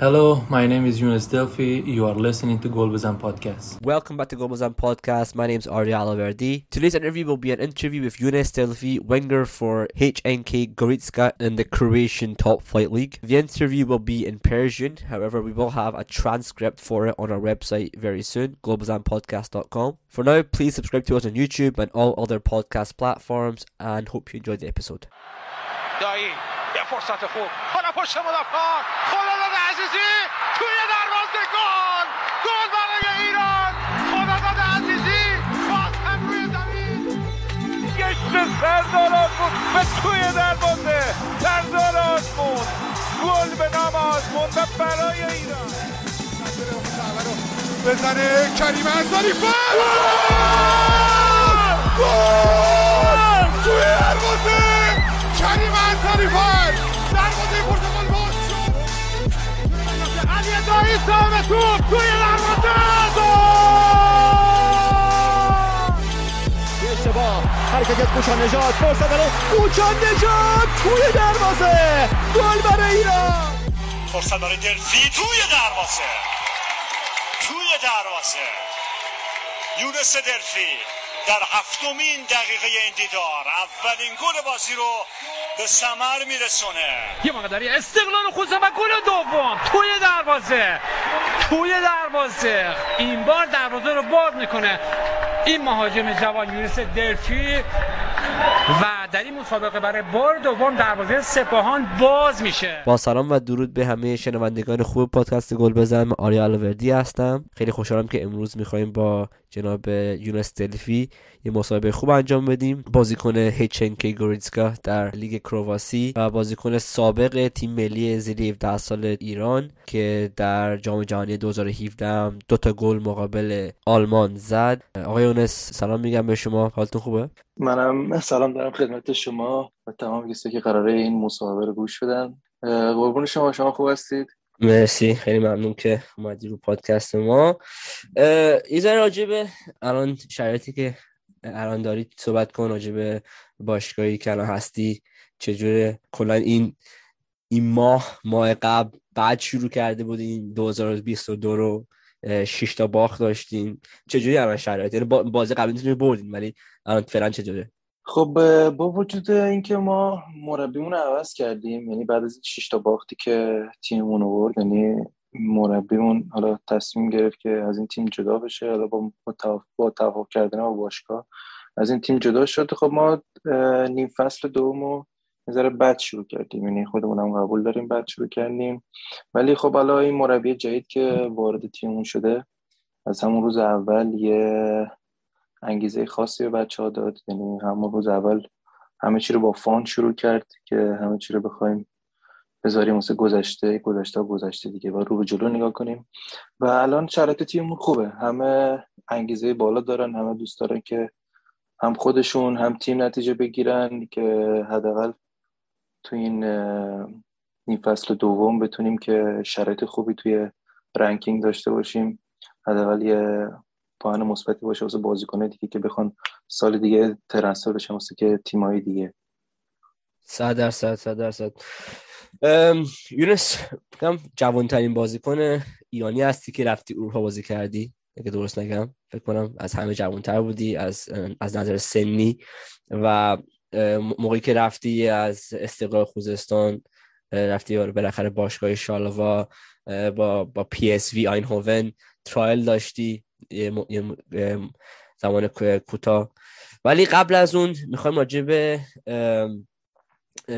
Hello, my name is Yunus Delphi. You are listening to Golbazan Podcast. Welcome back to Golbazan Podcast. My name is Arya Alaverdi. Today's interview will be an interview with Yunus Delphi, winger for HNK Goritska in the Croatian Top Flight League. The interview will be in Persian, however, we will have a transcript for it on our website very soon, globazanpodcast.com. For now, please subscribe to us on YouTube and all other podcast platforms and hope you enjoyed the episode. عزیزی توی دروازه گل گل برای ایران. خداداد عزیزی باز هم روی زمین. گشت سردار آزمون به توی دروازه. سردار آزمون گل به نام آزمون و برای ایران. بزنه کریم انصاری گل توی دروازه! کریم انصاری سام توپ توی دروازه گل اشتباه حرکت از کوچان نجات فرصت برای کوچان نجات توی دروازه گل برای ایران فرصت برای دلفی توی دروازه توی دروازه یونس دلفی در هفتمین دقیقه این دیدار اولین گل بازی رو به ثمر میرسونه. یه مقداری استقلال خود و گل دوم. توی دروازه. توی دروازه. این بار دروازه رو باز می‌کنه. این مهاجم جوان یونس دلفی و در این مسابقه برای بار دوم دروازه سپاهان باز میشه. با سلام و درود به همه شنوندگان خوب پادکست گل بزن. من آریا الوردی هستم. خیلی خوشحالم که امروز می‌خوایم با جناب یونس دلفی یه مسابقه خوب انجام بدیم. بازیکن هچنکی گوریتسکا در لیگ کرواسی و بازیکن سابق تیم ملی زیر 17 سال ایران که در جام جهانی 2017 هم دو تا گل مقابل آلمان زد. آقای یونس سلام میگم به شما. حالتون خوبه؟ منم سلام دارم خدمت شما و تمام کسی که قراره این مسابقه رو گوش بدن. قربون شما شما خوب هستید؟ مرسی خیلی ممنون که اومدی رو پادکست ما. ذره راجبه الان شرایطی که الان دارید صحبت کن راجبه باشگاهی که الان هستی چجوره کلا این این ماه ماه قبل بعد شروع کرده بودین 2022 رو 6 تا باخت داشتین. چجوری الان شرایط؟ یعنی بازی قبلی بردین ولی الان فعلا چجوره؟ خب با وجود اینکه ما مربیمون عوض کردیم یعنی بعد از این 6 تا باختی که تیممون آورد یعنی مربیمون حالا تصمیم گرفت که از این تیم جدا بشه حالا با با توافق کردن با باشگاه از این تیم جدا شد. خب ما نیم فصل دومو نظر بد شروع کردیم یعنی خودمون قبول داریم بد شروع کردیم. ولی خب حالا این مربی جدید که وارد تیممون شده از همون روز اول یه انگیزه خاصی به بچه ها داد. یعنی همون روز اول همه چی رو با فان شروع کرد که همه چی رو بخوایم بذاریم واسه گذشته گذشته گذشته دیگه. و رو به جلو نگاه کنیم. و الان شرایط تیممون خوبه. همه انگیزه بالا دارن همه دوست دارن که هم خودشون هم تیم نتیجه بگیرن که حداقل تو این این فصل دوم بتونیم که شرایط خوبی توی رنکینگ داشته باشیم. حداقل یه پایان مثبتی باشه واسه بازیکنه دیگه که بخوان سال دیگه ترنسفر بشن واسه که تیمایی دیگه. صد درصد صد درصد. یونس بگم جوانترین بازیکن ایرانی هستی که رفتی اروپا بازی کردی؟ اگه درست نگم فکر کنم از همه جوانتر بودی از از نظر سنی و موقعی که رفتی از استقلال خوزستان رفتی بالاخره باشگاه شارلروا با با پی اس وی آینهوون trial داشتی. یه زمان کوتاه. ولی قبل از اون می‌خوایم راجع به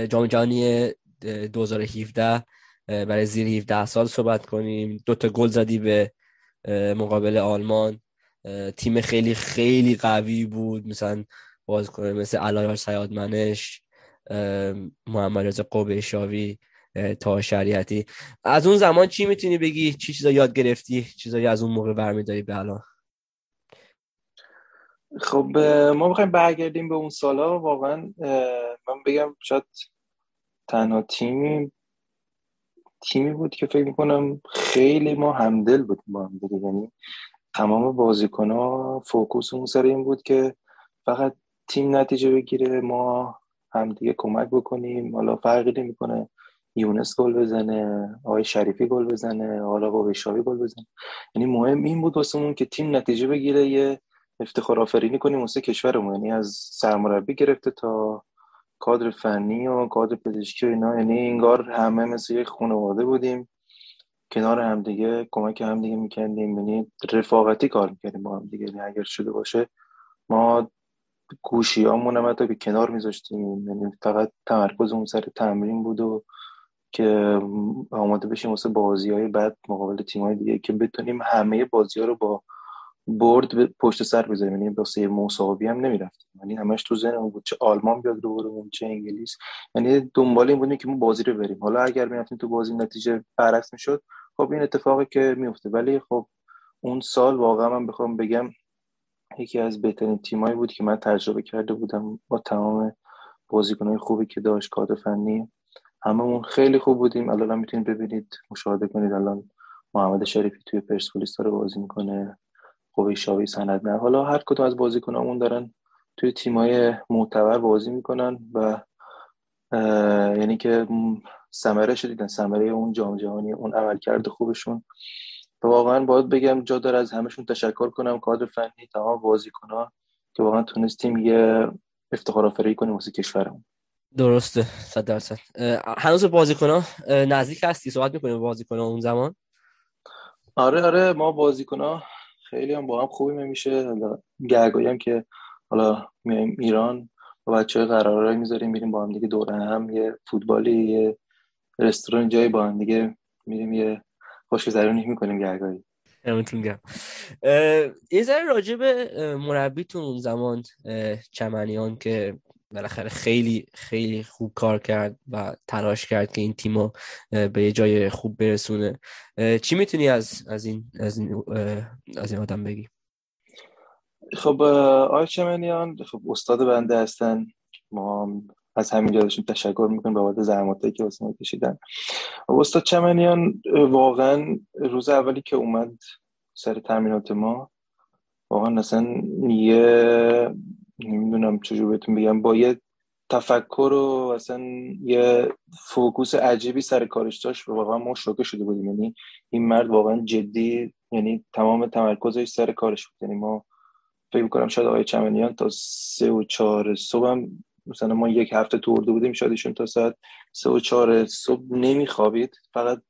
جام جهانی 2017 برای زیر 17 سال صحبت کنیم. دو تا گل زدی به مقابل آلمان. تیم خیلی خیلی قوی بود. مثلا باز مثل علایار سیاد منش محمد رضا قوبه شاوی تا شریعتی. از اون زمان چی می‌تونی بگی؟ چی چیزا یاد گرفتی؟ چیزایی از اون موقع برمیداری به الان؟ خب ما بخوایم برگردیم به اون سالا. واقعا من بگم شاید تنها تیمی تیمی بود که فکر می‌کنم خیلی ما همدل بودیم با هم دیگه. یعنی تمام بازیکن ها فوکوسمون سر این بود که فقط تیم نتیجه بگیره ما همدیگه کمک بکنیم. حالا فرقی نمی‌کنه. یونس گل بزنه آقای شریفی گل بزنه حالا قویشاوی گل بزنه. یعنی مهم این بود واسمون که تیم نتیجه بگیره یه افتخار آفرینی کنیم واسه کشورمون. یعنی از سرمربی گرفته تا کادر فنی و کادر پزشکی و اینا. یعنی انگار همه مثل یک خانواده بودیم. کنار همدیگه کمک همدیگه می‌کردیم. یعنی رفاقتی کار می‌کردیم با همدیگه یعنی اگر شده باشه ما گوشی همون هم حتی به کنار میذاشتیم. یعنی فقط تمرکز اون سر تمرین بود و که آماده بشیم واسه بازی های بعد مقابل تیم های دیگه که بتونیم همه بازی ها رو با برد پشت سر بذاریم. یعنی واسه مساوی هم نمی‌رفتیم. یعنی همش تو ذهنمون بود چه آلمان بیاد برو چه انگلیس. یعنی دنبال این بودیم که ما بازی رو بریم. حالا اگر می‌رفتیم تو بازی نتیجه برعکس می‌شد خب این اتفاقی که میفته ولی خب اون سال واقعا من بخوام بگم یکی از بهترین تیمایی بود که من تجربه کرده بودم با تمام بازیکنهای خوبی که داشت کادر فنی. هممون خیلی خوب بودیم. الان می‌تونید ببینید. مشاهده کنید. الان محمد شریفی توی پرسپولیس داره بازی می‌کنه. خوبی شاوی سند نه. حالا هر کدوم از بازیکنامون دارن توی تیمای معتبر بازی می‌کنن و یعنی که ثمره شدیدن ثمره اون جام جهانی اون عملکرد خوبشون. و واقعا باید بگم جا داره از همشون تشکر کنم. کادر فنی تمام بازیکن‌ها که واقعا تونستیم یه افتخار آفرینی کنیم واسه کشورمون. درسته صد درصد. هنوز بازیکن‌ها نزدیک هستی؟ صحبت می‌کنیم بازیکن‌ها اون زمان؟ آره آره ما بازیکن‌ها خیلی هم با هم خوبی میشه گرگایی هم که حالا میایم ایران با بچه های قرارایی می‌ذاریم میریم با هم دیگه دوره هم یه فوتبالی یه رستوران جایی با هم دیگه میریم یه خوشگذرونی می‌کنیم گرگایی. همونتون گم یه ذره راجع به مربیتون اون زمان چمنیان که بالاخره خیلی خیلی خوب کار کرد و تلاش کرد که این تیم به یه جای خوب برسونه. چی می‌تونی از از این از این از این آدم بگی؟ خب آقای چمنیان خب استاد بنده هستن. ما از همین جادشون تشکر می‌کنم بابت زحماتی که واسه ما کشیدن استاد چمنیان واقعا روز اولی که اومد سر تامینات ما واقعا اصلا یه نمی‌دونم چجور بهتون بگم. با یه تفکر و اصلا یه فوکوس عجیبی سر کارش داشت و واقعا ما شوکه شده بودیم. یعنی این مرد واقعا جدی یعنی تمام تمرکزش سر کارش بود. یعنی ما فکر می‌کنم شاید آقای چمنیان تا سه و چهار صبح هم مثلا ما یک هفته تو اردو بودیم شاید تا ساعت سه و چهار صبح نمیخوابید. فقط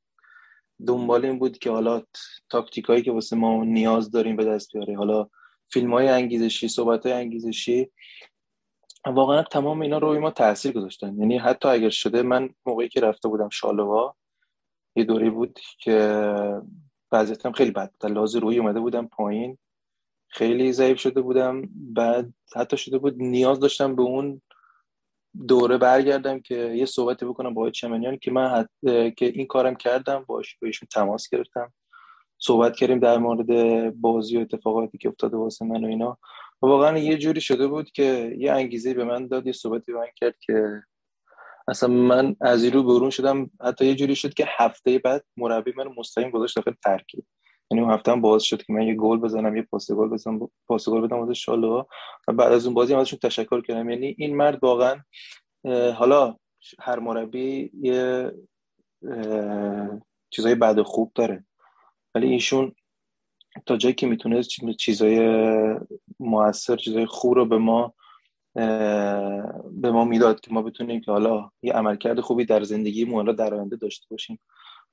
دنبال این بود که حالا تاکتیکایی که واسه ما نیاز داریم به دست بیاره. حالا فیلم های انگیزشی صحبت های انگیزشی. واقعا تمام اینا روی ما تاثیر گذاشتن. یعنی حتی اگر شده من موقعی که رفته بودم شالوا یه دوری بود که وضعیتم خیلی بد بود. لحاظ روی اومده بودم پایین. خیلی ضعیف شده بودم. بعد حتی شده بود نیاز داشتم به اون دوره برگردم که یه صحبتی بکنم با چمنیان که من حت... که این کارم کردم باش با ایشون تماس گرفتم. صحبت کردیم در مورد بازی و اتفاقاتی که افتاده واسه من و اینا. و واقعا یه جوری شده بود که یه انگیزه به من داد یه صحبتی به من کرد که اصلا من از رو برون شدم. حتی یه جوری شد که هفته بعد مربی من مستقیم گذاشت داخل ترکیب. یعنی اون هفته هم باز شد که من یه گل بزنم یه پاس گل بزنم پاس گل بدم واسه شالو و بعد از اون بازی ازشون تشکر کردم. یعنی این مرد واقعا حالا هر مربی یه چیزای و خوب داره. ولی ایشون تا جایی که می‌تونه چیزای موثر چیزای خوب رو به ما به ما می‌داد که ما بتونیم که حالا یه عملکرد خوبی در زندگی حالا در آینده داشته باشیم.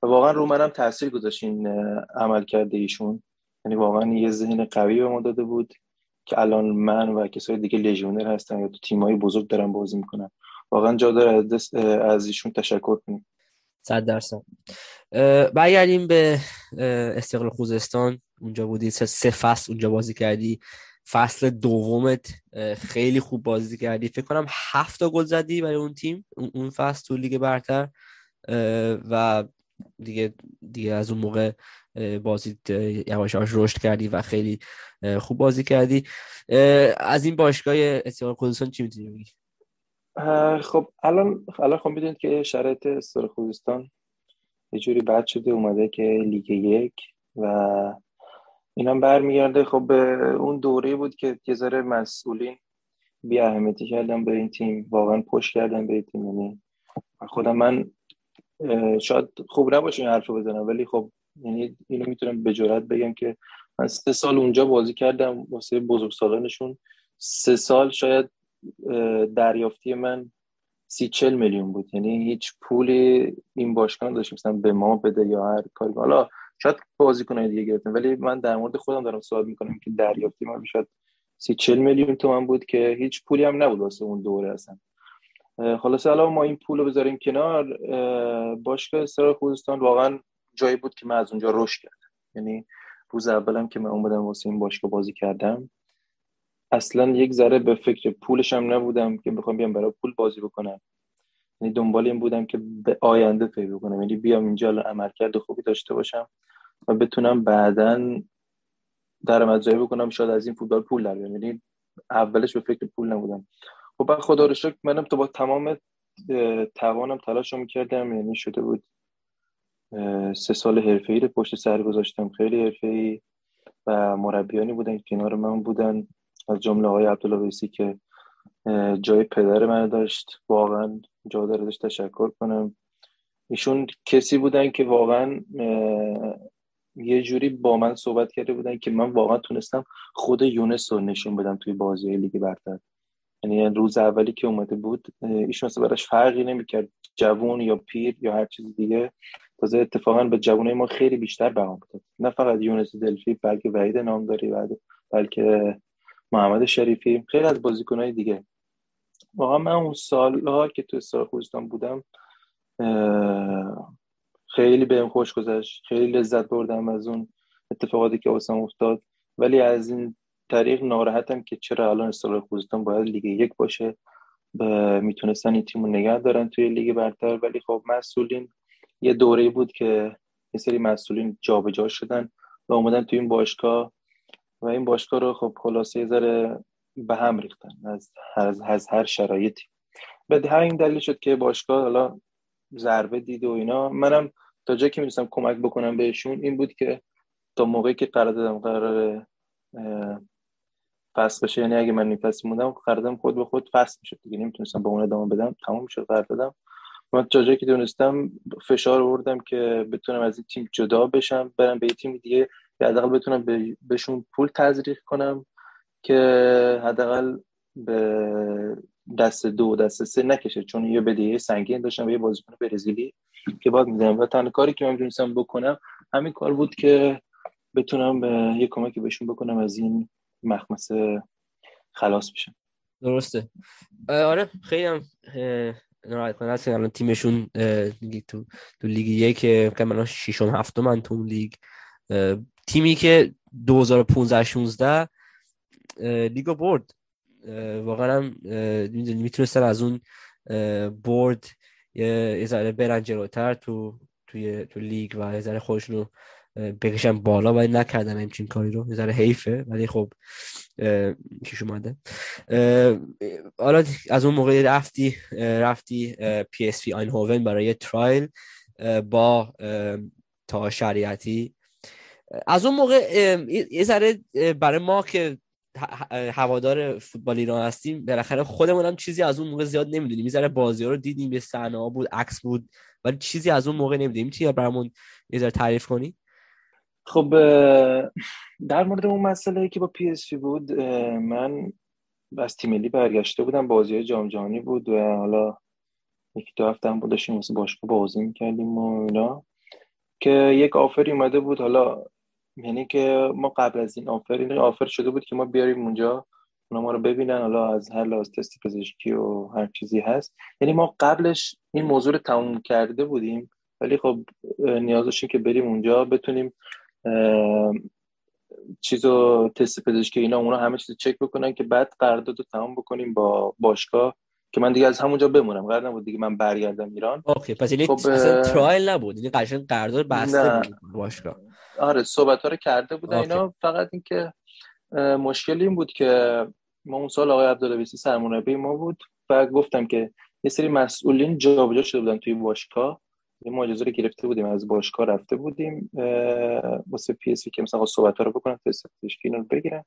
و واقعا رو منم تاثیر گذاشت این عملکرد ایشون. یعنی واقعا یه ذهن قوی به ما داده بود که الان من و کسای دیگه لژیونر هستن یا تو تیمایی بزرگ دارن بازی می‌کنن. واقعا جا داره از ایشون تشکر کنیم. صد درصد. برگردیم به استقلال خوزستان. اونجا بودی سه فصل اونجا بازی کردی. فصل دومت خیلی خوب بازی کردی. فکر کنم هفت گل زدی برای اون تیم اون فصل تو لیگ برتر. و دیگه دیگه از اون موقع بازی یواش یواش رشد کردی و خیلی خوب بازی کردی. از این باشگاه استقلال خوزستان چی می‌تونی بگی؟ خب الان الان خب می‌دونید که شرایط استقلال خوزستان یه جوری بد شده اومده که لیگ یک و اینم برمیگرده. خب به اون دوره بود که یه ذره مسئولین بی اهمیتی کردن به این تیم واقعا پشت کردن به این تیم. یعنی خودم من شاید خوب نباشه این حرفو بزنم ولی خب یعنی اینو می‌تونم به جرات بگم که من سه سال اونجا بازی کردم واسه بزرگسالانشون. سه سال شاید دریافتی من سی چل میلیون بود. یعنی هیچ پولی این باشگاه داشت مثلا به ما بده یا هر کاری. حالا شاید بازیکنای دیگه گرفتن ولی من در مورد خودم دارم سوال می‌کنم که دریافتی من شاید سی چل میلیون تومن بود که هیچ پولی هم نبود واسه اون دوره اصلا. خلاصه الان ما این پول رو بذاریم کنار. باشگاه استقلال خوزستان واقعا جایی بود که من از اونجا رشد کردم. یعنی روز اولم که من اومدم واسه این باشگاه بازی کردم. اصلا یک ذره به فکر پولش هم نبودم که بخوام بیام برای پول بازی بکنم. یعنی دنبال این بودم که به آینده پی بکنم. یعنی بیام اینجا عملکرد خوبی داشته باشم و بتونم بعدا درآمدزایی بکنم شاید از این فوتبال پول در بیام. یعنی اولش به فکر پول نبودم. خب خدا رو شکر منم تو با تمام توانم تلاش می‌کردم یعنی شده بود سه سال حرفه ای رو پشت سر گذاشتم. خیلی حرفه ای و مربیانی بودن کنار من بودن. از جمله آقای عبدالله که جای پدر من داشت. واقعا جا داره داشت تشکر کنم. ایشون کسی بودن که واقعا یه جوری با من صحبت کرده بودن که من واقعا تونستم خود یونس رو نشون بدم توی بازی لیگ برتر. یعنی روز اولی که اومده بود ایشون اصلا براش فرقی نمی‌کرد. جوون یا پیر یا هر چیز دیگه. تازه اتفاقا به جوانای ما خیلی بیشتر بها داد نه فقط یونس دلفی بلکه وحید نامداری بعد بلکه محمد شریفی خیلی از بازیکنهای دیگه. واقعا من اون سالها که تو استار خوزستان بودم خیلی بهم خوش گذشت خیلی لذت بردم از اون اتفاقاتی که واسم افتاد. ولی از این طریق ناراحتم که چرا الان استقلال خوزستان باید لیگ یک باشه می‌تونستن این تیمو نگه دارن توی لیگ برتر. ولی خب مسئولین یه دوره بود که یه سری مسئولین جابجا شدن و اومدن توی این باشگاه. و این باشگاه رو خب خلاصه یه به هم ریختن از, از, از هر شرایطی. به همین دلیل شد که باشگاه حالا ضربه دید و اینا. منم تا جایی که می‌رسم کمک بکنم بهشون این بود که تا موقعی که قرار دادم قرار فصل بشه یعنی اگه من این فصل موندم قراردادم خود به خود فصل می‌شد دیگه. نمی‌تونستم با اون ادامه بدم تمام شد قراردادم من تا جایی که دونستم فشار آوردم که بتونم از این تیم جدا بشم برم به تیم دیگه یا حداقل بتونم بهشون پول تزریق کنم که حداقل به دست دو دست سه نکشه. چون یه بدیه سنگین داشتم به یه بازیکن برزیلی که باید میدم و تنها کاری که من می‌تونستم بکنم همین کار بود که بتونم به یه کمکی بهشون بکنم از این مخمسه خلاص بشم. درسته. آره خیلی هم ناراحت کننده است الان تیمشون تو تو لیگ یک که الان ششم هفتم تو لیگ تیمی که 2015 16 لیگو برد. واقعا هم می‌تونستن از اون برد یه ذره برن جلوتر تو توی تو لیگ و یه ذره خودشون رو بکشن بالا ولی نکردن همچین کاری رو. یه ذره حیفه ولی خب پیش اومده. حالا از اون موقع رفتی رفتی پی اس وی هوون برای trial با تا شریعتی از اون موقع یه ذره برای ما که هوادار فوتبال ایران هستیم بالاخره خودمون هم چیزی از اون موقع زیاد نمی‌دونیم. یه ذره بازی ها رو دیدیم به صحنه بود عکس بود ولی چیزی از اون موقع نمی‌دونیم. چی برامون یه ذره تعریف کنی؟ خب در مورد اون مسئله که با پی اس بود من از تیم ملی برگشته بودم. بازی جام جهانی بود و حالا یک دو هفته هم بود داشتیم واسه باشگاه بازی می‌کردیم و اینا. که یک آفری اومده بود حالا یعنی که ما قبل از این آفر این آفر شده بود که ما بیاریم اونجا اونا ما رو ببینن حالا از هر لحاظ تست پزشکی و هر چیزی هست. یعنی ما قبلش این موضوع رو تموم کرده بودیم ولی خب نیاز داشتیم که بریم اونجا بتونیم چیزو تست پزشکی اینا اونا همه چیز چک بکنن که بعد قرارداد رو تمام بکنیم با باشگاه که من دیگه از همونجا بمونم. قرار نبود دیگه من برگردم ایران. OK پس یعنی خب اصلا trial نبود. یعنی قشنگ قرارداد بسته بود باشگاه. آره صحبت ها رو کرده بودن. اینا فقط اینکه مشکل این بود که ما اون سال آقای عبدالویسی سرمربی ما بود و گفتم که یه سری مسئولین جابجا شده بودن توی باشگاه. یه اجازه رو گرفته بودیم از باشگاه رفته بودیم واسه PSV که مثلا صحبت ها رو بکنن تست پزشکی رو بگیرن.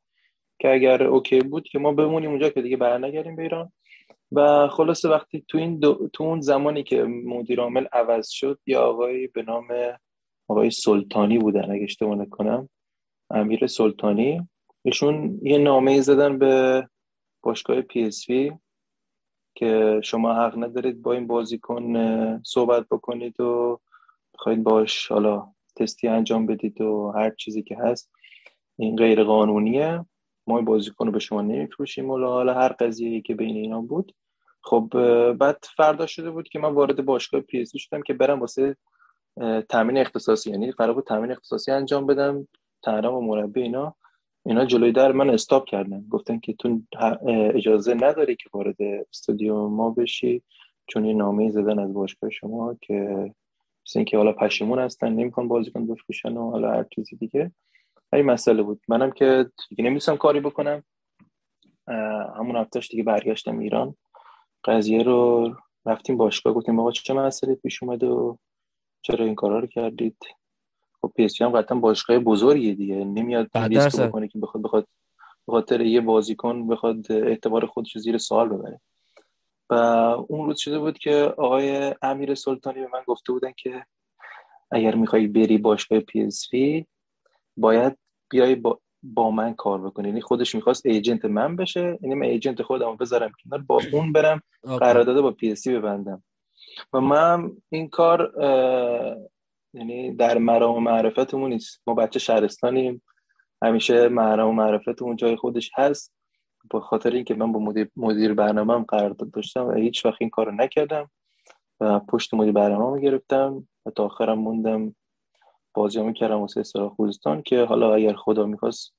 که اگر OK بود که ما بمونیم اونجا که دیگه برنگردیم به ایران. و خلاصه وقتی تو این دو... تو اون زمانی که مدیر عامل عوض شد یا آقایی به نام آقای سلطانی بودن اگه اشتباه نکنم. امیر سلطانی. ایشون یه نامه زدن به باشگاه پی اس وی که شما حق ندارید با این بازیکن صحبت بکنید و بخواید باش حالا تستی انجام بدید و هر چیزی که هست. این غیر قانونیه. ما این بازیکن رو به شما نمیفروشیم و حالا هر قضیه که بین اینا بود. خب بعد فردا شده بود که من وارد باشگاه پی اس شدم که برم واسه تامین اختصاصی یعنی قرار بود تامین اختصاصی انجام بدم تهرام و مربی اینا. اینا جلوی در من استاپ کردن. گفتن که تو اجازه نداری که وارد استادیوم ما بشی چون یه نامه زدن از باشگاه شما که مثل اینکه حالا پشیمون هستن نمی‌خوان بازیکن بفروشن و حالا هر چیزی دیگه. این مسئله بود. منم که دیگه نمیستم کاری بکنم. همون هفتهش دیگه برگشتم ایران. قضیه رو رفتیم باشگاه گفتیم آقا چه مسئله پیش اومده و چرا این کارا رو کردید؟ خب پی اس هم قطعا باشگاه بزرگیه دیگه. نمیاد ریسک بکنه که بخواد بخواد خاطر یه بازیکن بخواد اعتبار خودش زیر سوال ببره. و اون روز شده بود که آقای امیر سلطانی به من گفته بودن که اگر می‌خوای بری باشگاه PSV باید بیای با, با من کار بکنی. یعنی خودش می‌خواست agent من بشه. یعنی من agent خودم بذارم کنار با اون برم قرارداد با PSV ببندم. و من این کار یعنی در مرام و معرفتمون نیست. ما بچه شهرستانیم. همیشه مرام و معرفتمون جای خودش هست. به خاطر اینکه من با مدیر, مدیر برنامه قرارداد داشتم و هیچ وقت این کارو نکردم و پشت مدیر برنامه گرفتم و تا آخرم موندم. بازی هم کردم واسه استرا خوزستان که حالا اگر خدا می‌خواست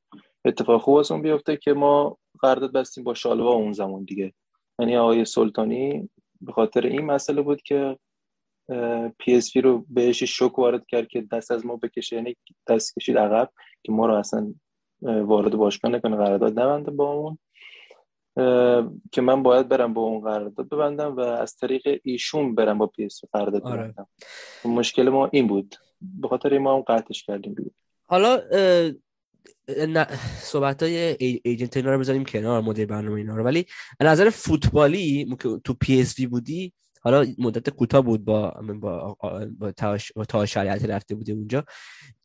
اتفاق خوب بیفته که ما قرارداد بستیم با شالوا اون زمان دیگه. یعنی آقای سلطانی به خاطر این مسئله بود که پی اس رو بهش شوک وارد کرد که دست از ما بکشه. یعنی دست کشید عقب که ما رو اصلا وارد باشگاه نکنه قرارداد نبنده با اون. که من باید برم با اون قرارداد ببندم و از طریق ایشون برم با پی اس قرارداد آره. ببندم. مشکل ما این بود. به خاطر ما هم قطعش کردیم. بود حالا صحبت های ایجنت اینا رو بذاریم کنار مدیر برنامه اینا رو. ولی نظر فوتبالی تو پی اس وی بودی حالا مدت کوتاه بود با با با تاش با شریعت رفته بودی اونجا.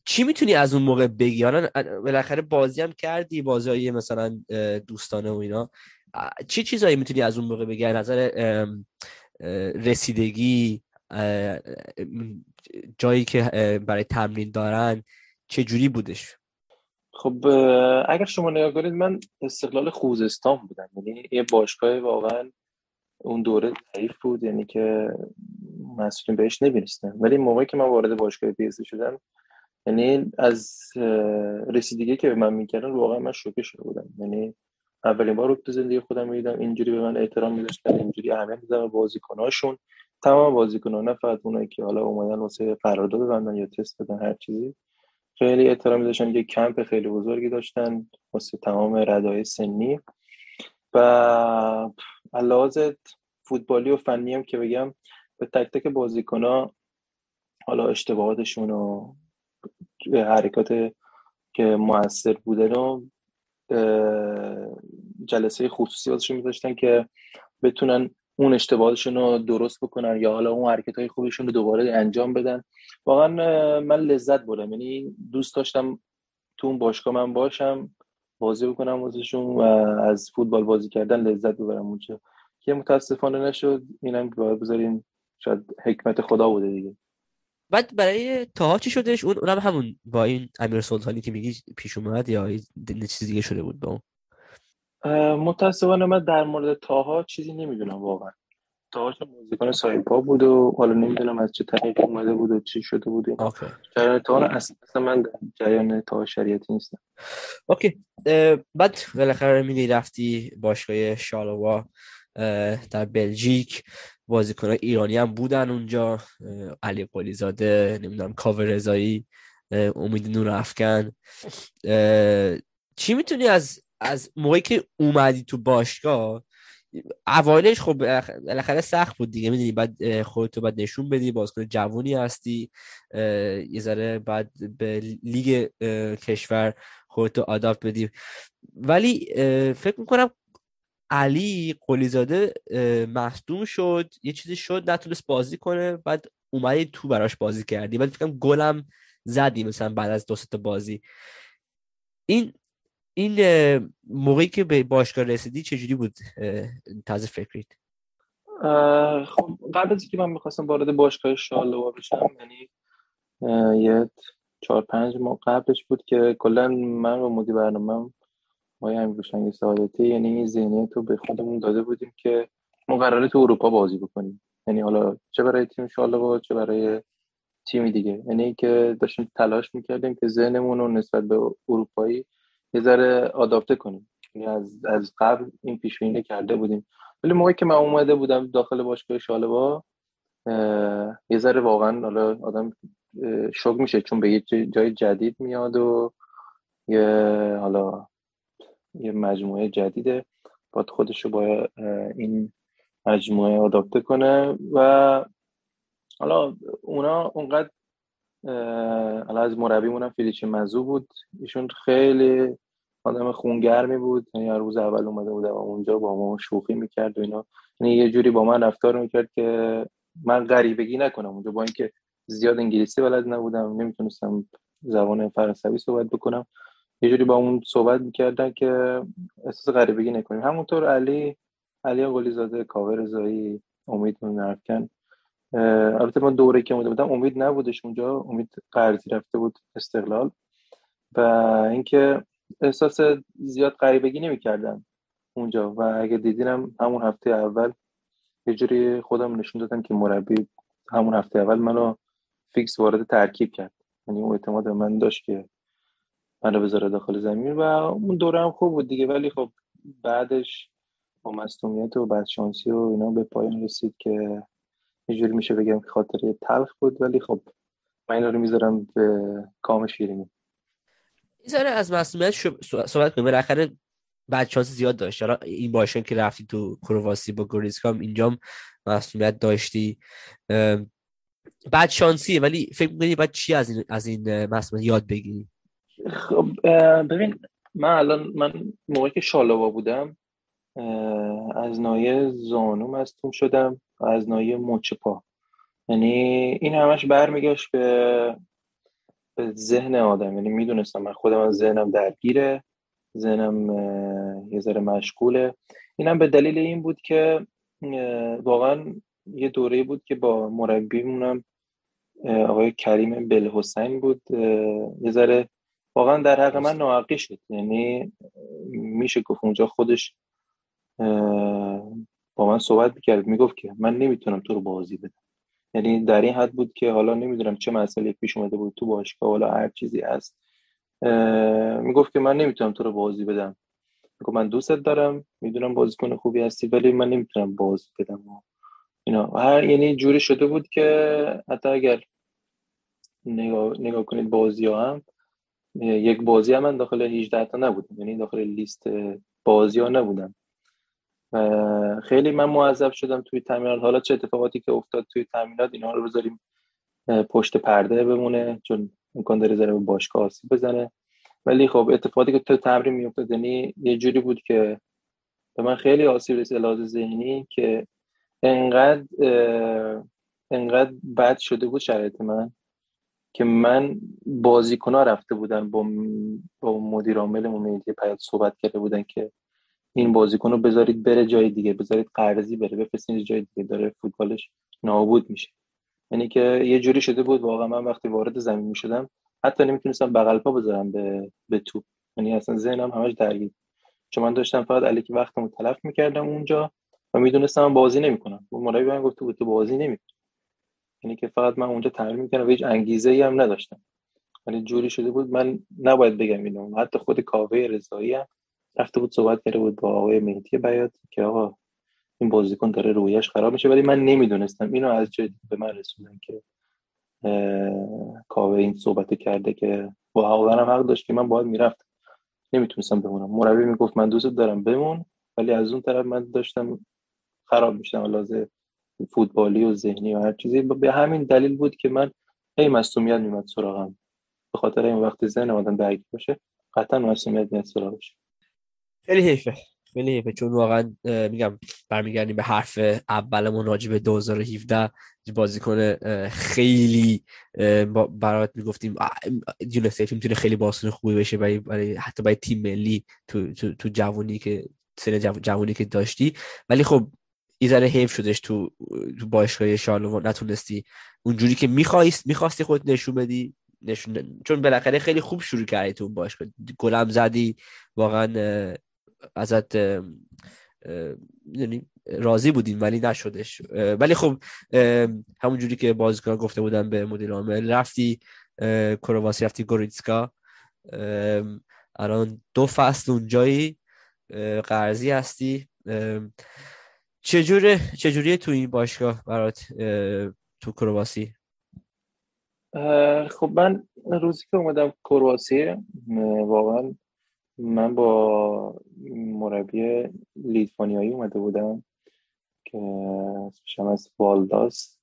چی می‌تونی از اون موقع بگی؟ حالا بالاخره بازی هم کردی بازی مثلا دوستانه و اینا. چی چیزایی می‌تونی از اون موقع بگی؟ نظر رسیدگی جایی که برای تمرین دارن چه جوری بودش؟ خب اگر شما نگاه کنید من استقلال خوزستان بودم. یعنی یه باشگاه واقعا اون دوره ضعیف بود یعنی که مسئولین بهش نمی‌رسیدن. ولی موقعی که من وارد باشگاه پیزی شدم یعنی از رسیدگی که به من می‌کردن واقعا من شوکه شده بودم. یعنی اولین بار رو تو زندگی خودم می‌دیدم اینجوری به من احترام میذاشتن اینجوری اهمیت میدم بازیکناشون تمام بازیکنان نه فقط اونایی که حالا اومدن واسه قرارداد ببندن یا تست بدن هر چیزی. خیلی احترام داشتن یه کمپ خیلی بزرگی داشتن واسه تمام ردای سنی. و علاوه فوتبالی و فنی هم که بگم به تک تک بازیکن حالا اشتباهاتشون و حرکات که موثر بودن و جلسه خصوصی واسشون میذاشتن که بتونن اون اشتباهاتشون رو درست بکنن یا حالا اون حرکت های خوبشون رو دوباره انجام بدن. واقعا من لذت بردم. یعنی دوست داشتم تو اون باشگاه من باشم بازی بکنم واسهشون و از فوتبال بازی کردن لذت ببرم اونجا که متاسفانه نشد. اینم باید بذاریم شاید حکمت خدا بوده دیگه. بعد برای تاها چی شدش اون اونم همون با این امیر سلطانی که میگی پیش اومد یا چیز دیگه شده بود با اون؟ متاسفانه من در مورد تاها چیزی نمی‌دونم واقعا. تاها موزیکان سایپا بود و حالا نمی‌دونم از چه طریق اومده بود و چی شده بود. جریان تاها اصلا من در جریان تاها شریعتی نیستم. اوکی. بعد بالاخره میگی رفتی باشگاه شالوا در بلژیک. بازیکن ایرانی هم بودن اونجا. علی قلی زاده نمی‌دونم کاور رضایی امید نور افکن چی می‌تونی از از موقعی که اومدی تو باشگاه اوایلش خب بالاخره سخت بود دیگه می‌دونی بعد خودتو بعد نشون بدی بازیکن جوونی هستی یه ذره بعد به لیگ کشور خودتو آداپت بدی. ولی فکر می‌کنم علی قلیزاده مصدوم شد یه چیزی شد نتونست بازی کنه بعد اومدی تو براش بازی کردی. بعد فکرم گلم زدی مثلا بعد از دو تا بازی. این این موقعی که به باشگاه رسیدی چجوری بود؟ تازه فکریت. خب قبل از که من می‌خواستم وارد باشگاه شالوا بشم یعنی یه چهار پنج ماه قبلش بود که کلا من و مدیر برنامه ما همین سعادتی یعنی این ذهنیت رو به خودمون داده بودیم که ما قراره تو اروپا بازی بکنیم. یعنی حالا چه برای تیم شالوا چه برای تیمی دیگه. یعنی که داشتیم تلاش می‌کردیم که ذهنمون رو نسبت به اروپایی یه ذره آداپته کنیم. یعنی از از قبل این پیش بینی کرده بودیم. ولی موقعی که من اومده بودم داخل باشگاه شالوا یه ذره واقعا حالا آدم شوک میشه چون به یه جای جدید میاد و یه حالا یه مجموعه جدیده. باید خودش رو با این مجموعه آداپته کنه و حالا اونا اونقدر حالا از مربیمون هم فیلیچ مزو بود. ایشون خیلی آدم خونگرمی بود. یعنی روز اول اومده بودم اونجا با ما شوخی می‌کرد و اینا. یعنی یه جوری با من رفتار می‌کرد که من غریبگی نکنم اونجا. با اینکه زیاد انگلیسی بلد نبودم نمی‌تونستم زبان فرانسوی صحبت بکنم. یه جوری با اون صحبت می‌کردن که احساس غریبگی نکنیم. همونطور علی علی قلی زاده کاور زایی امید نرفکن البته من دوره که اومده بودم امید نبودش اونجا. امید قرضی رفته بود استقلال. و اینکه احساس زیاد غریبگی نمی‌کردم اونجا. و اگه دیدینم همون هفته اول یه جوری خودم نشون دادم که مربی همون هفته اول منو فیکس وارد ترکیب کرد. یعنی اون اعتماد من داشت که منو بذاره داخل زمین. و اون دوره هم خوب بود دیگه. ولی خب بعدش با مصومیت و بعد شانسی و اینا به پایان رسید که یه جوری میشه بگم که خاطر تلخ بود ولی خب من اینا رو می‌ذارم به کام شیرینی. ذره از مسئولیت صحبت کنیم. بالاخره بعد شانس زیاد داشت. حالا این باشه که رفتی تو کرواسی با گوریسکام اینجام مسئولیت داشتی. بعد شانسیه ولی فکر می‌کنی بعد چی از این از این مسئولیت یاد بگیری؟ خب ببین من الان من موقعی که شالاوا بودم از نایه زانو مستوم شدم و از نایه مچ پا. یعنی این همش برمیگشت به به ذهن آدم. یعنی می‌دونستم من خودم از ذهنم درگیره ذهنم یه ذره مشغوله. اینم به دلیل این بود که واقعا یه دوره بود که با مربیمونم آقای کریم بل حسین بود یه ذره واقعا در حق من ناحقی شد. یعنی میشه گفت اونجا خودش با من صحبت می‌کرد. می‌گفت که من نمی‌تونم تو رو بازی بدم. یعنی در این حد بود که حالا نمی‌دونم چه مسئله پیش اومده بود تو باشگاه حالا هر چیزی هست. می‌گفت که من نمی‌تونم تو رو بازی بدم. می‌گفت من دوستت دارم می‌دونم بازیکن خوبی هستی ولی من نمی‌تونم بازی بدم اینا. هر یعنی جوری شده بود که حتی اگر نگاه, نگاه کنید بازی ها هم یک بازی هم من داخل 18 تا نبودم. یعنی داخل لیست بازی ها نبودم. خیلی من معذب شدم توی تمرینات حالا چه اتفاقاتی که افتاد توی تمرینات اینا رو بذاریم پشت پرده بمونه چون امکان داره ذره به باشگاه آسیب بزنه. ولی خب اتفاقاتی که تو تمرین میافتاد یعنی یه جوری بود که به من خیلی آسیب رسید لحاظ ذهنی که انقدر انقدر بد شده بود شرایط من که من بازیکنها رفته بودن با با مدیر عامل پیاد صحبت کرده بودن که این بازیکن رو بذارید بره جای دیگه بذارید قرضی بره بفرستین جای دیگه داره فوتبالش نابود میشه. یعنی که یه جوری شده بود واقعا من وقتی وارد زمین می‌شدم حتی نمی‌تونستم بغل پا بذارم به به توپ یعنی اصلا ذهنم همش درگیر چون من داشتم فقط علیکی وقتمو تلف می‌کردم اونجا و می‌دونستم بازی نمی‌کنم. اون مربی من گفت تو بازی نمی‌کنی. یعنی که فقط من اونجا تمرین می‌کردم و هیچ انگیزه ای هم نداشتم. یعنی جوری شده بود من نباید بگم اینو. حتی خود کاوه رضایی هم رفته بود صحبت کرده بود با آقای مهدی بیات که آقا این بازیکن داره رویش خراب میشه ولی من نمی‌دونستم. اینو از جای به من رسوندن که کاوه این صحبت کرده که با هم حق داشت که من باید می‌رفتم. نمی‌تونستم بمونم. مربی می‌گفت من دوست دارم بمون. ولی از اون طرف من داشتم خراب می‌شدم. لازم فوتبالی و ذهنی و هر چیزی. به همین دلیل بود که من هی مصومیت میمد سراغم. به خاطر این وقتی ذهن آدم درگیر باشه قطعا مصومیت میاد سراغش. خیلی حیفه. خیلی حیفه. چون واقعا میگم برمیگردیم به حرف اولمون راجع به 2017 بازیکن خیلی برات می‌گفتیم یونیسف می‌تونه خیلی بازیکن خوبی بشه برای, برای حتی برای تیم ملی تو, تو, تو جوانی که سن جوانی که داشتی. ولی خب یه ذره حیف شدش تو تو باشگاه شارلو نتونستی. اونجوری که می‌خواستی می‌خواستی خود نشون بدی نشون چون بالاخره خیلی خوب شروع کردی تو باشگاه. گلم زدی. واقعا ازت راضی بودیم ولی نشدش. ولی خب همونجوری که بازیکن گفته بودن به مدیر عامل رفتی کرواسی رفتی گوریتسکا. الان دو فصل اونجایی قرضی هستی. چجوره چجوریه تو این باشگاه برات تو کرواسی؟ خب من روزی که اومدم کرواسی واقعا من با مربی لیتوانیایی اومده بودم که اسمش از والداس.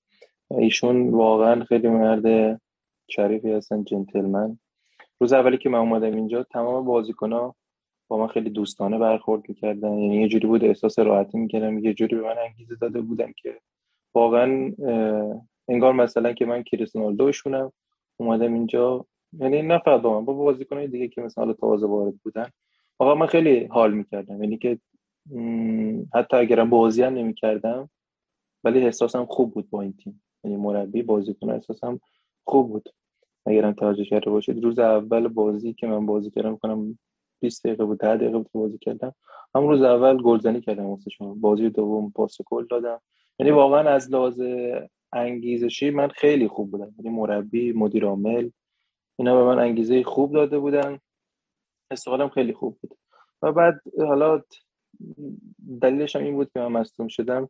ایشون واقعا خیلی مرد شریفی هستن جنتلمن. روز اولی که من اومدم اینجا تمام بازیکن با من خیلی دوستانه برخورد می‌کردن. یعنی یه جوری بود احساس راحتی می‌کردم. یه جوری به من انگیزه داده بودن که واقعا انگار مثلا که من کریستیانو اومدم اینجا یعنی نه فقط با من با بازیکنای دیگه که مثلا تازه وارد بودن. واقعا من خیلی حال می‌کردم یعنی که حتی اگرم بازی هم نمی‌کردم ولی احساسم خوب بود با این تیم. یعنی مربی بازیکن احساسم خوب بود. اگرم توجه کرده باشید روز اول بازی که من بازی کردم کنم 20 دقیقه بود 10 دقیقه بود بازی کردم. همون روز اول گلزنی کردم واسه شما. بازی دوم پاس گل دادم. یعنی واقعا از لحاظ انگیزشی من خیلی خوب بودم. یعنی مربی مدیر عامل اینا به من انگیزه خوب داده بودن. استقلالم خیلی خوب بود. و بعد حالا دلیلش هم این بود که من مصدوم شدم.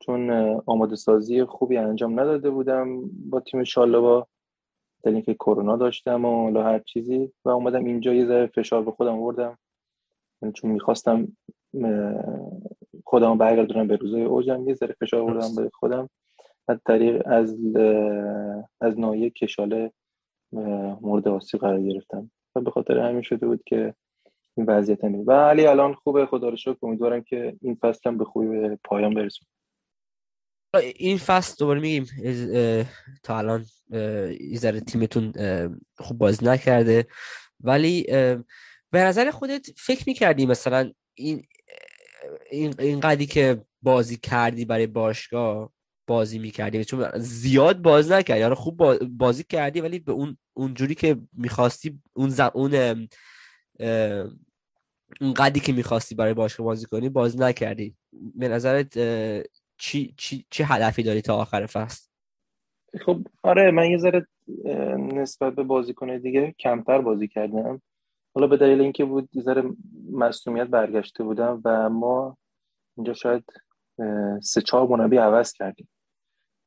چون آماده سازی خوبی انجام نداده بودم. با تیم شالوا دلیل اینکه کرونا داشتم و هر چیزی. و اومدم اینجا یه ذره فشار به خودم آوردم. یعنی چون می‌خواستم خودم برگردونم به روزای اوجم یه ذره فشار آوردم به خودم. از طریق از از نایه کشاله مورد آسیب قرار گرفتم. و به خاطر همین شده بود که این وضعیت و ولی الان خوبه خدا رو شکر. امیدوارم که این فصل هم به خوبی به پایان برسون این فصل دوباره میگیم تا الان ذره تیمتون خوب بازی نکرده. ولی به نظر خودت فکر می‌کردی مثلا این این قدی که بازی کردی برای باشگاه بازی می‌کردی چون زیاد بازی نکردی. آره خوب بازی کردی ولی به اون اونجوری که می‌خواستی اون ز... اون اون قدی که می‌خواستی برای باشگاه بازی کنی بازی نکردی. به نظرت چی چی چی هدفی داری تا آخر فصل؟ خب آره من یه ذره نسبت به بازیکن دیگه کمتر بازی کردم. حالا به دلیل اینکه بود یه ذره مصونیت برگشته بودم و ما اینجا شاید سه چهار مربی عوض کردیم.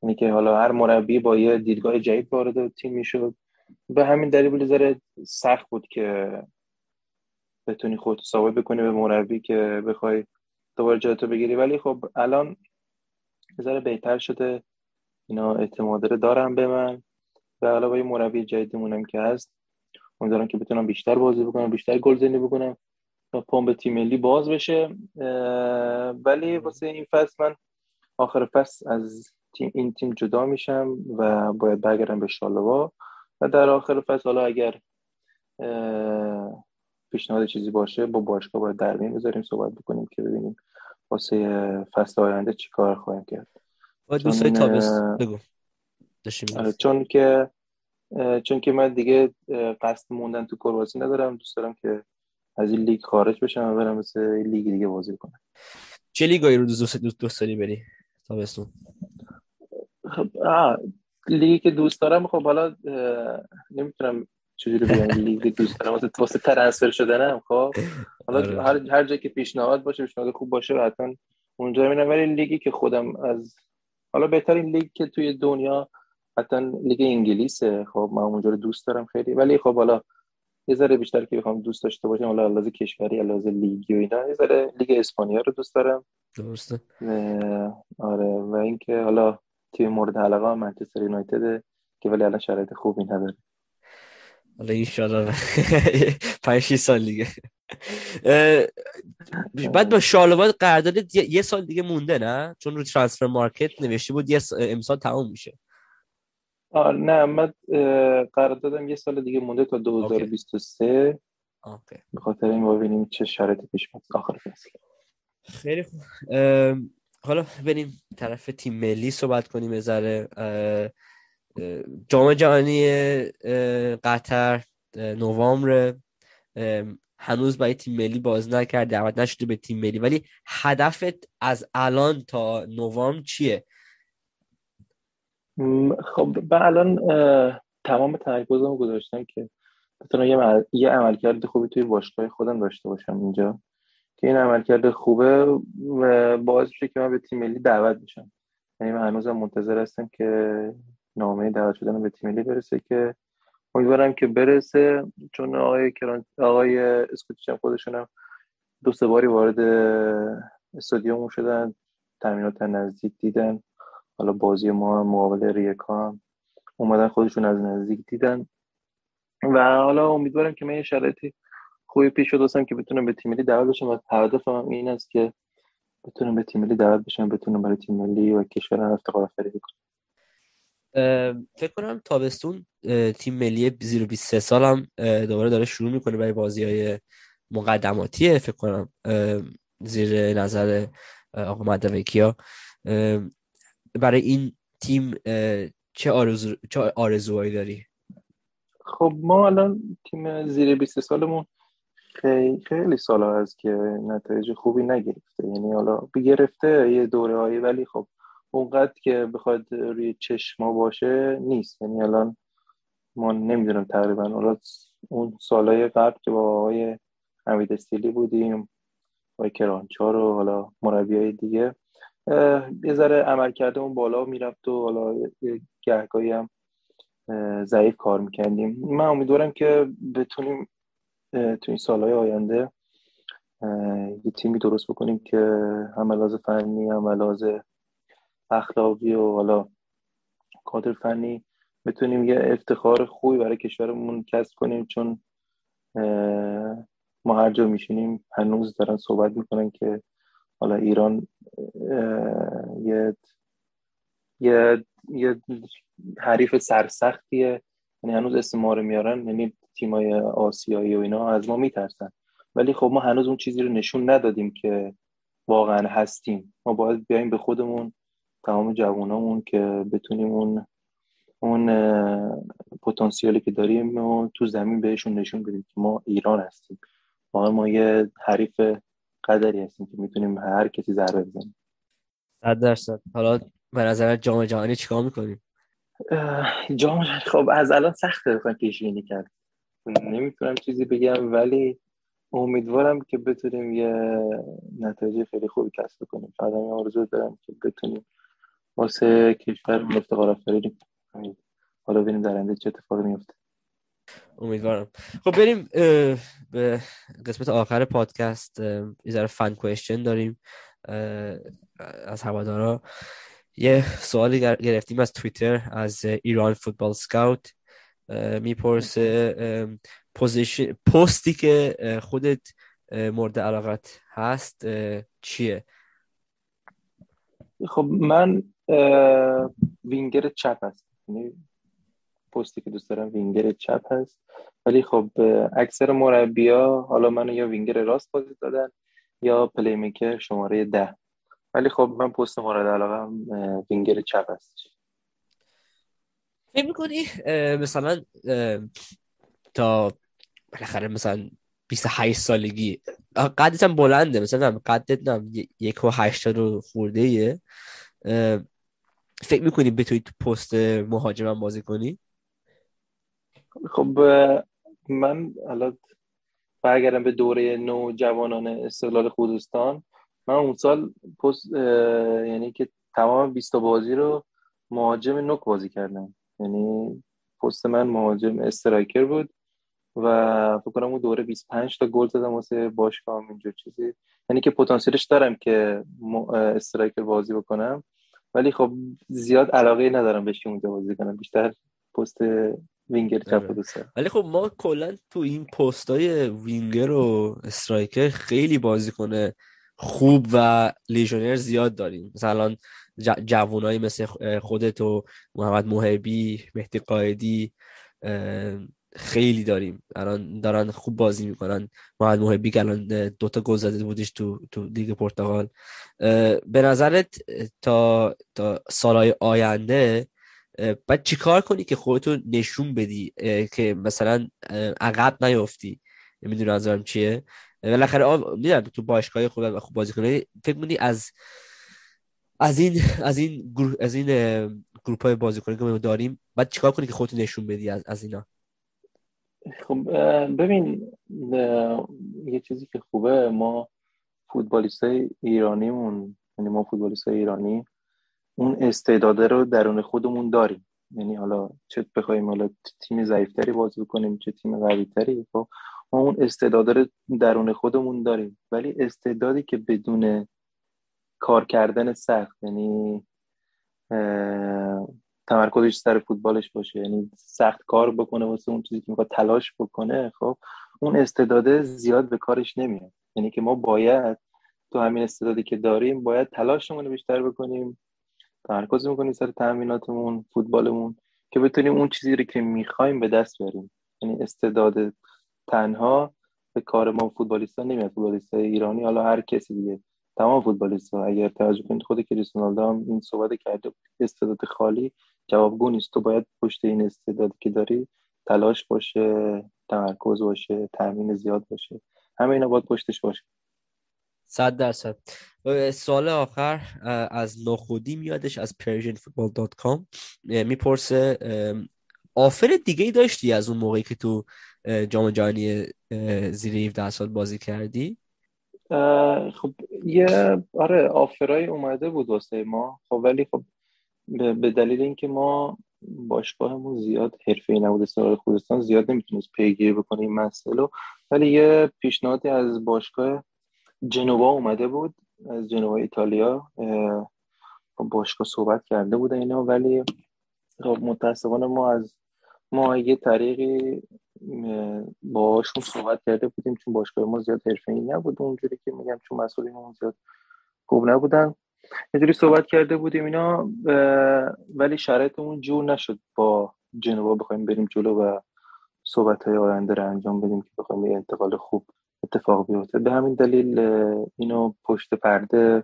یعنی که حالا هر مربی با یه دیدگاه جدید وارد تیم می‌شد. به همین دلیل ذره سخت بود که بتونی خودت ثابت بکنی به مربی که بخوای دوباره جاتو بگیری. ولی خب الان ذره بهتر شده. اینا اعتماد دارم به من. و حالا با یه مربی جدیدمونم که هست امیدوارم که بتونم بیشتر بازی بکنم بیشتر گلزنی بکنم تا پام به تیم ملی باز بشه. ولی واسه این فصل من آخر فصل از تیم این تیم جدا میشم و باید برگردم به شالوا. و در آخر فصل حالا اگر پیشنهاد چیزی باشه با باشگاه باید در میون بذاریم صحبت بکنیم که ببینیم واسه فصل آینده چی کار خواهیم کرد. دوستای تابست بگو. آره، چون که چون که من دیگه قصد موندن تو کرواسی ندارم. دوست دارم که از این لیگ خارج بشم و برم مثل لیگ دیگه بازی کنم. چه لیگایی رو دوست دوست داری بری تابستون؟ خب لیگی که دوست دارم خب حالا نمی‌تونم چجوری بگم لیگ دوست دارم واسه واسه transfer شدنم خب. حالا آره. هر هر جایی که پیشنهاد باشه پیشنهاد خوب باشه حتما اونجا میرم. ولی لیگی که خودم از حالا بهترین لیگ که توی دنیا حتی لیگ انگلیسه. خب من اونجا رو دوست دارم خیلی. ولی خب حالا یه ذره بیشتر که بخوام دوست داشته باشم حالا علاوه کشوری علاوه لیگی و اینا یه ذره لیگ اسپانیا رو دوست دارم. درسته. آره و اینکه حالا تیم مورد علاقه منچستر یونایتد که ولی الان شرایط خوبی نداره. حالا ان 5 سال دیگه. بعد با شالوات قرارداد یه سال دیگه مونده نه؟ چون رو ترانسفر مارکت نوشته بود یه امسال تموم میشه. آه نه من اه، قرار دادم یه سال دیگه مونده تا 2023 اوکی. به خاطر این ببینیم چه شرایطی پیش میاد. آخر فصل. خیلی خوب. حالا بریم طرف تیم ملی صحبت کنیم اه، جام جهانی قطر نوامبر. ام، هنوز برای تیم ملی باز نکرد دعوت نشده به تیم ملی. ولی هدفت از الان تا نوامبر چیه؟ خب من الان تمام تمرکزمو گذاشتم که بتونم. یه عملکرد خوبی توی باشگاه خودم داشته باشم اینجا. که این عملکرد خوبه باعث میشه که من به تیم ملی دعوت بشم. یعنی من هنوزم منتظر هستم که نامه دعوت شدن به تیم ملی برسه که امیدوارم که برسه چون آقای کران آقای اسکوتیچ هم دو سه باری وارد استادیوم شدن تمرینات نزدیک دیدن. حالا بازی ما مقابل ریکا هم اومدن خودشون از نزدیک دیدن. و حالا امیدوارم که من یه شرایطی خوبی پیش شد واسم که بتونم به تیم ملی دعوت بشم و هدفم هم این است که بتونم به تیم ملی دعوت بشم بتونم برای تیم ملی و کشورم افتخار آفرینی کنم. فکر کنم تابستون تیم ملی زیر 23 سال هم دوباره داره شروع می‌کنه برای بازی های مقدماتیه فکر کنم زیر نظر آقا مدوکیا. برای این تیم چه آرزو چه آرزوهایی داری؟ خب ما الان تیم زیر 20 سالمون خیلی خیلی سال هست که نتایج خوبی نگرفته. یعنی حالا گرفته یه دوره هایی ولی خب اونقدر که بخواد روی چشما باشه نیست. یعنی الان ما نمی‌دونم تقریبا. حالا اون سالهای قبل که با آقای حمید استیلی بودیم با کرانچار و حالا مربی های دیگه یه ذره عمل کرده اون بالا می‌رفت و حالا گهگاهی هم ضعیف کار می‌کردیم. من امیدوارم که بتونیم تو این سالهای آینده یه تیمی درست بکنیم که هم لحاظ فنی هم لحاظ اخلاقی و حالا کادر فنی بتونیم یه افتخار خوبی برای کشورمون کسب کنیم چون ما هر جا میشینیم هنوز دارن صحبت می‌کنن که حالا ایران یه یه یه حریف سرسختیه یعنی هنوز اسم ما رو میارن یعنی تیمای آسیایی و اینا از ما میترسن. ولی خب ما هنوز اون چیزی رو نشون ندادیم که واقعا هستیم. ما باید بیایم به خودمون تمام جوانامون که بتونیم اون اون پتانسیلی که داریم و تو زمین بهشون نشون بدیم که ما ایران هستیم. ما ما یه حریف قدری هستیم که می‌تونیم هر کسی ضربه بزنیم. صد درصد. حالا به نظر جام جهانی چیکار می‌کنیم؟ جام خب از الان سخته بخوام پیش بینی کرد. نمی‌تونم چیزی بگم ولی امیدوارم که بتونیم یه نتایج خیلی خوبی کسب کنیم. فقط همین آرزو دارم که بتونیم واسه کشور افتخار آفرینی کنیم حالا ببینیم در آینده چه اتفاقی میفته امیدوارم. خب بریم به قسمت آخر پادکست. یه ذره فن کوشن داریم از هوادارا. یه سوالی گر- گرفتیم از توییتر از ایران فوتبال سکاوت. می‌پرسه پستی که خودت مورد علاقت هست چیه؟ خب من وینگر چپ هست یعنی پستی که دوست دارم وینگر چپ هست. ولی خب اکثر مربیا حالا منو یا وینگر راست بازی دادن یا playmaker شماره ده. ولی خب من پست مورد علاقه وینگر چپ هست. فکر می‌کنی مثلا تا بالاخره مثلا 28 سالگی قدت هم بلنده مثلا قدت هم یک و هشتاد و خورده ایه فکر می‌کنی بتونی تو پست مهاجم هم بازی کنی؟ خب من حالا برگردم به دوره نو جوانان استقلال خوزستان. من اون سال پست یعنی که تمام 20 تا بازی رو مهاجم نوک بازی کردم. یعنی پست من مهاجم striker بود و فکر کنم اون دوره 25 تا گل زدم واسه باشگاه اینجور چیزی. یعنی که پتانسیلش دارم که striker بازی بکنم. ولی خب زیاد علاقه ندارم بهش که اونجا بازی کنم. بیشتر پست وینگر چپ آره. دوست ولی خب ما کلا تو این پست های وینگر و striker خیلی بازیکن خوب و لیژونر زیاد داریم. مثلا ج- جوانایی مثل خودت و محمد محبی مهدی قائدی خیلی داریم. الان دارن خوب بازی می‌کنن. محمد محبی که الان دوتا گل زده بودش تو تو لیگ پرتغال. به نظرت تا تا سالهای آینده باید چیکار کنی که خودتو نشون بدی؟ که مثلا عقب نیافتی. نمی‌دونم نظرم چیه؟ بالاخره می‌دونم تو باشگاه خود و خوب بازی کنی فکر می‌کنی از از این از این گروه از این گروپ های بازیکنی که ما داریم بعد چیکار کنی که خودتو نشون بدی از, از اینا؟ خب ببین یه چیزی که خوبه ما فوتبالیست ایرانیمون یعنی ما فوتبالیست ایرانی اون استعداده رو درون خودمون داریم. یعنی حالا چه بخوایم حالا تیم ضعیفتری بازی کنیم چه تیم قویتری خب ما اون استعداده رو درون خودمون داریم. ولی استعدادی که بدون کار کردن سخت. یعنی تمرکزش سر فوتبالش باشه. یعنی سخت کار بکنه واسه اون چیزی که می‌خواد تلاش بکنه خب اون استعداده زیاد به کارش نمیاد. یعنی که ما باید تو همین استعدادی که داریم باید تلاشمون رو بیشتر بکنیم تمرکز می‌کنیم سر تمریناتمون فوتبالمون که بتونیم اون چیزی رو که می‌خوایم به دست بیاریم. یعنی استعداد تنها به کار ما فوتبالیستا نمیاد. فوتبالیست ایرانی حالا هر کسی دیگه تمام فوتبالیست اگر توجه کنید خود کریستیانو هم این صحبت کرده بود استعداد خالی جوابگو نیست. تو باید پشت این استعدادی که داری تلاش باشه تمرکز باشه تمرین زیاد باشه. همه اینا باید پشتش باشه. صد درصد. و سوال آخر از نخودی میادش از persianfootball.com می‌پرسه آفر دیگه ای داشتی از اون موقعی که تو جام جهانی زیر 17 سال بازی کردی؟ خب یه آره آفرای اومده بود واسه ما خب ولی خب به دلیل اینکه ما باشگاهمون زیاد حرفه‌ای نبود استقلال خوزستان زیاد نمی‌تونست پیگیری بکنه این مسئله. ولی یه پیشنهادی از باشگاه جنوا اومده بود از جنوا ایتالیا با باشگاه صحبت کرده بودن اینا ولی خب متاسفانه ما از ما یه طریقی اه، باهاشون صحبت کرده بودیم چون باشگاه ما زیاد حرفه‌ای نبود. اونجوری که میگم چون مسئولین زیاد خوب نبودن. یه صحبت کرده بودیم اینا ولی شرایطمون جور نشد با جنوا بخوایم بریم جلو و صحبت های آینده رو انجام بدیم که بخوایم یه انتقال خوب اتفاق بیفته. به همین دلیل اینو پشت پرده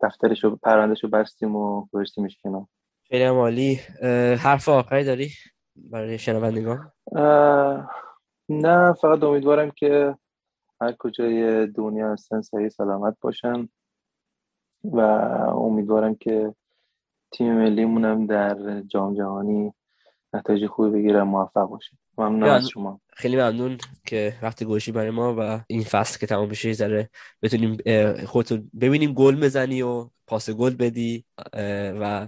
دفترشو پروندهشو بستیم و گذاشتیمش کنار. خیلی عالی. حرف آخری داری؟ برای شنوندگان؟ نه فقط امیدوارم که هر کجای دنیا هستن صحیح سلامت باشن و امیدوارم که تیم ملیمون هم در جام جهانی نتایج خوبی بگیرن موفق باشه. ممنون یا- از شما. خیلی ممنون که وقت گوشی برای ما و این فصل که تمام بشه ذره بتونیم خودتون ببینیم گل بزنی و پاس گل بدی و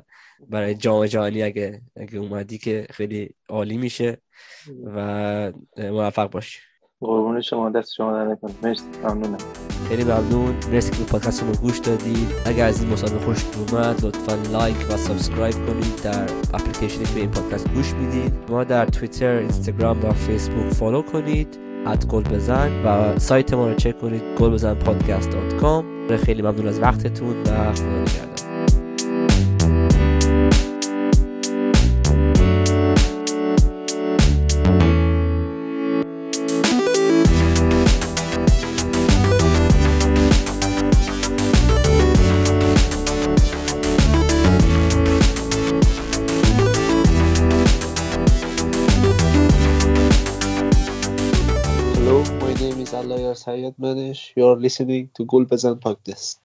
برای جام جهانی اگه اگه اومدی که خیلی عالی میشه و موفق باشی قربون شما دست شما در نکنه. مرسی ممنونم. خیلی ممنون. مرسی که پادکست رو گوش دادید اگر از این مصاحبه خوشتون اومد لطفا like و subscribe کنید. در اپلیکیشنی که به این پادکست گوش می‌دید. ما در توییتر اینستاگرام و فیسبوک follow کنید. at گل بزن و سایت ما رو چک کنید. گل بزن پادکست dot com. خیلی ممنون از وقتتون و خدا Manish. You're listening to Gulbazan Podcast.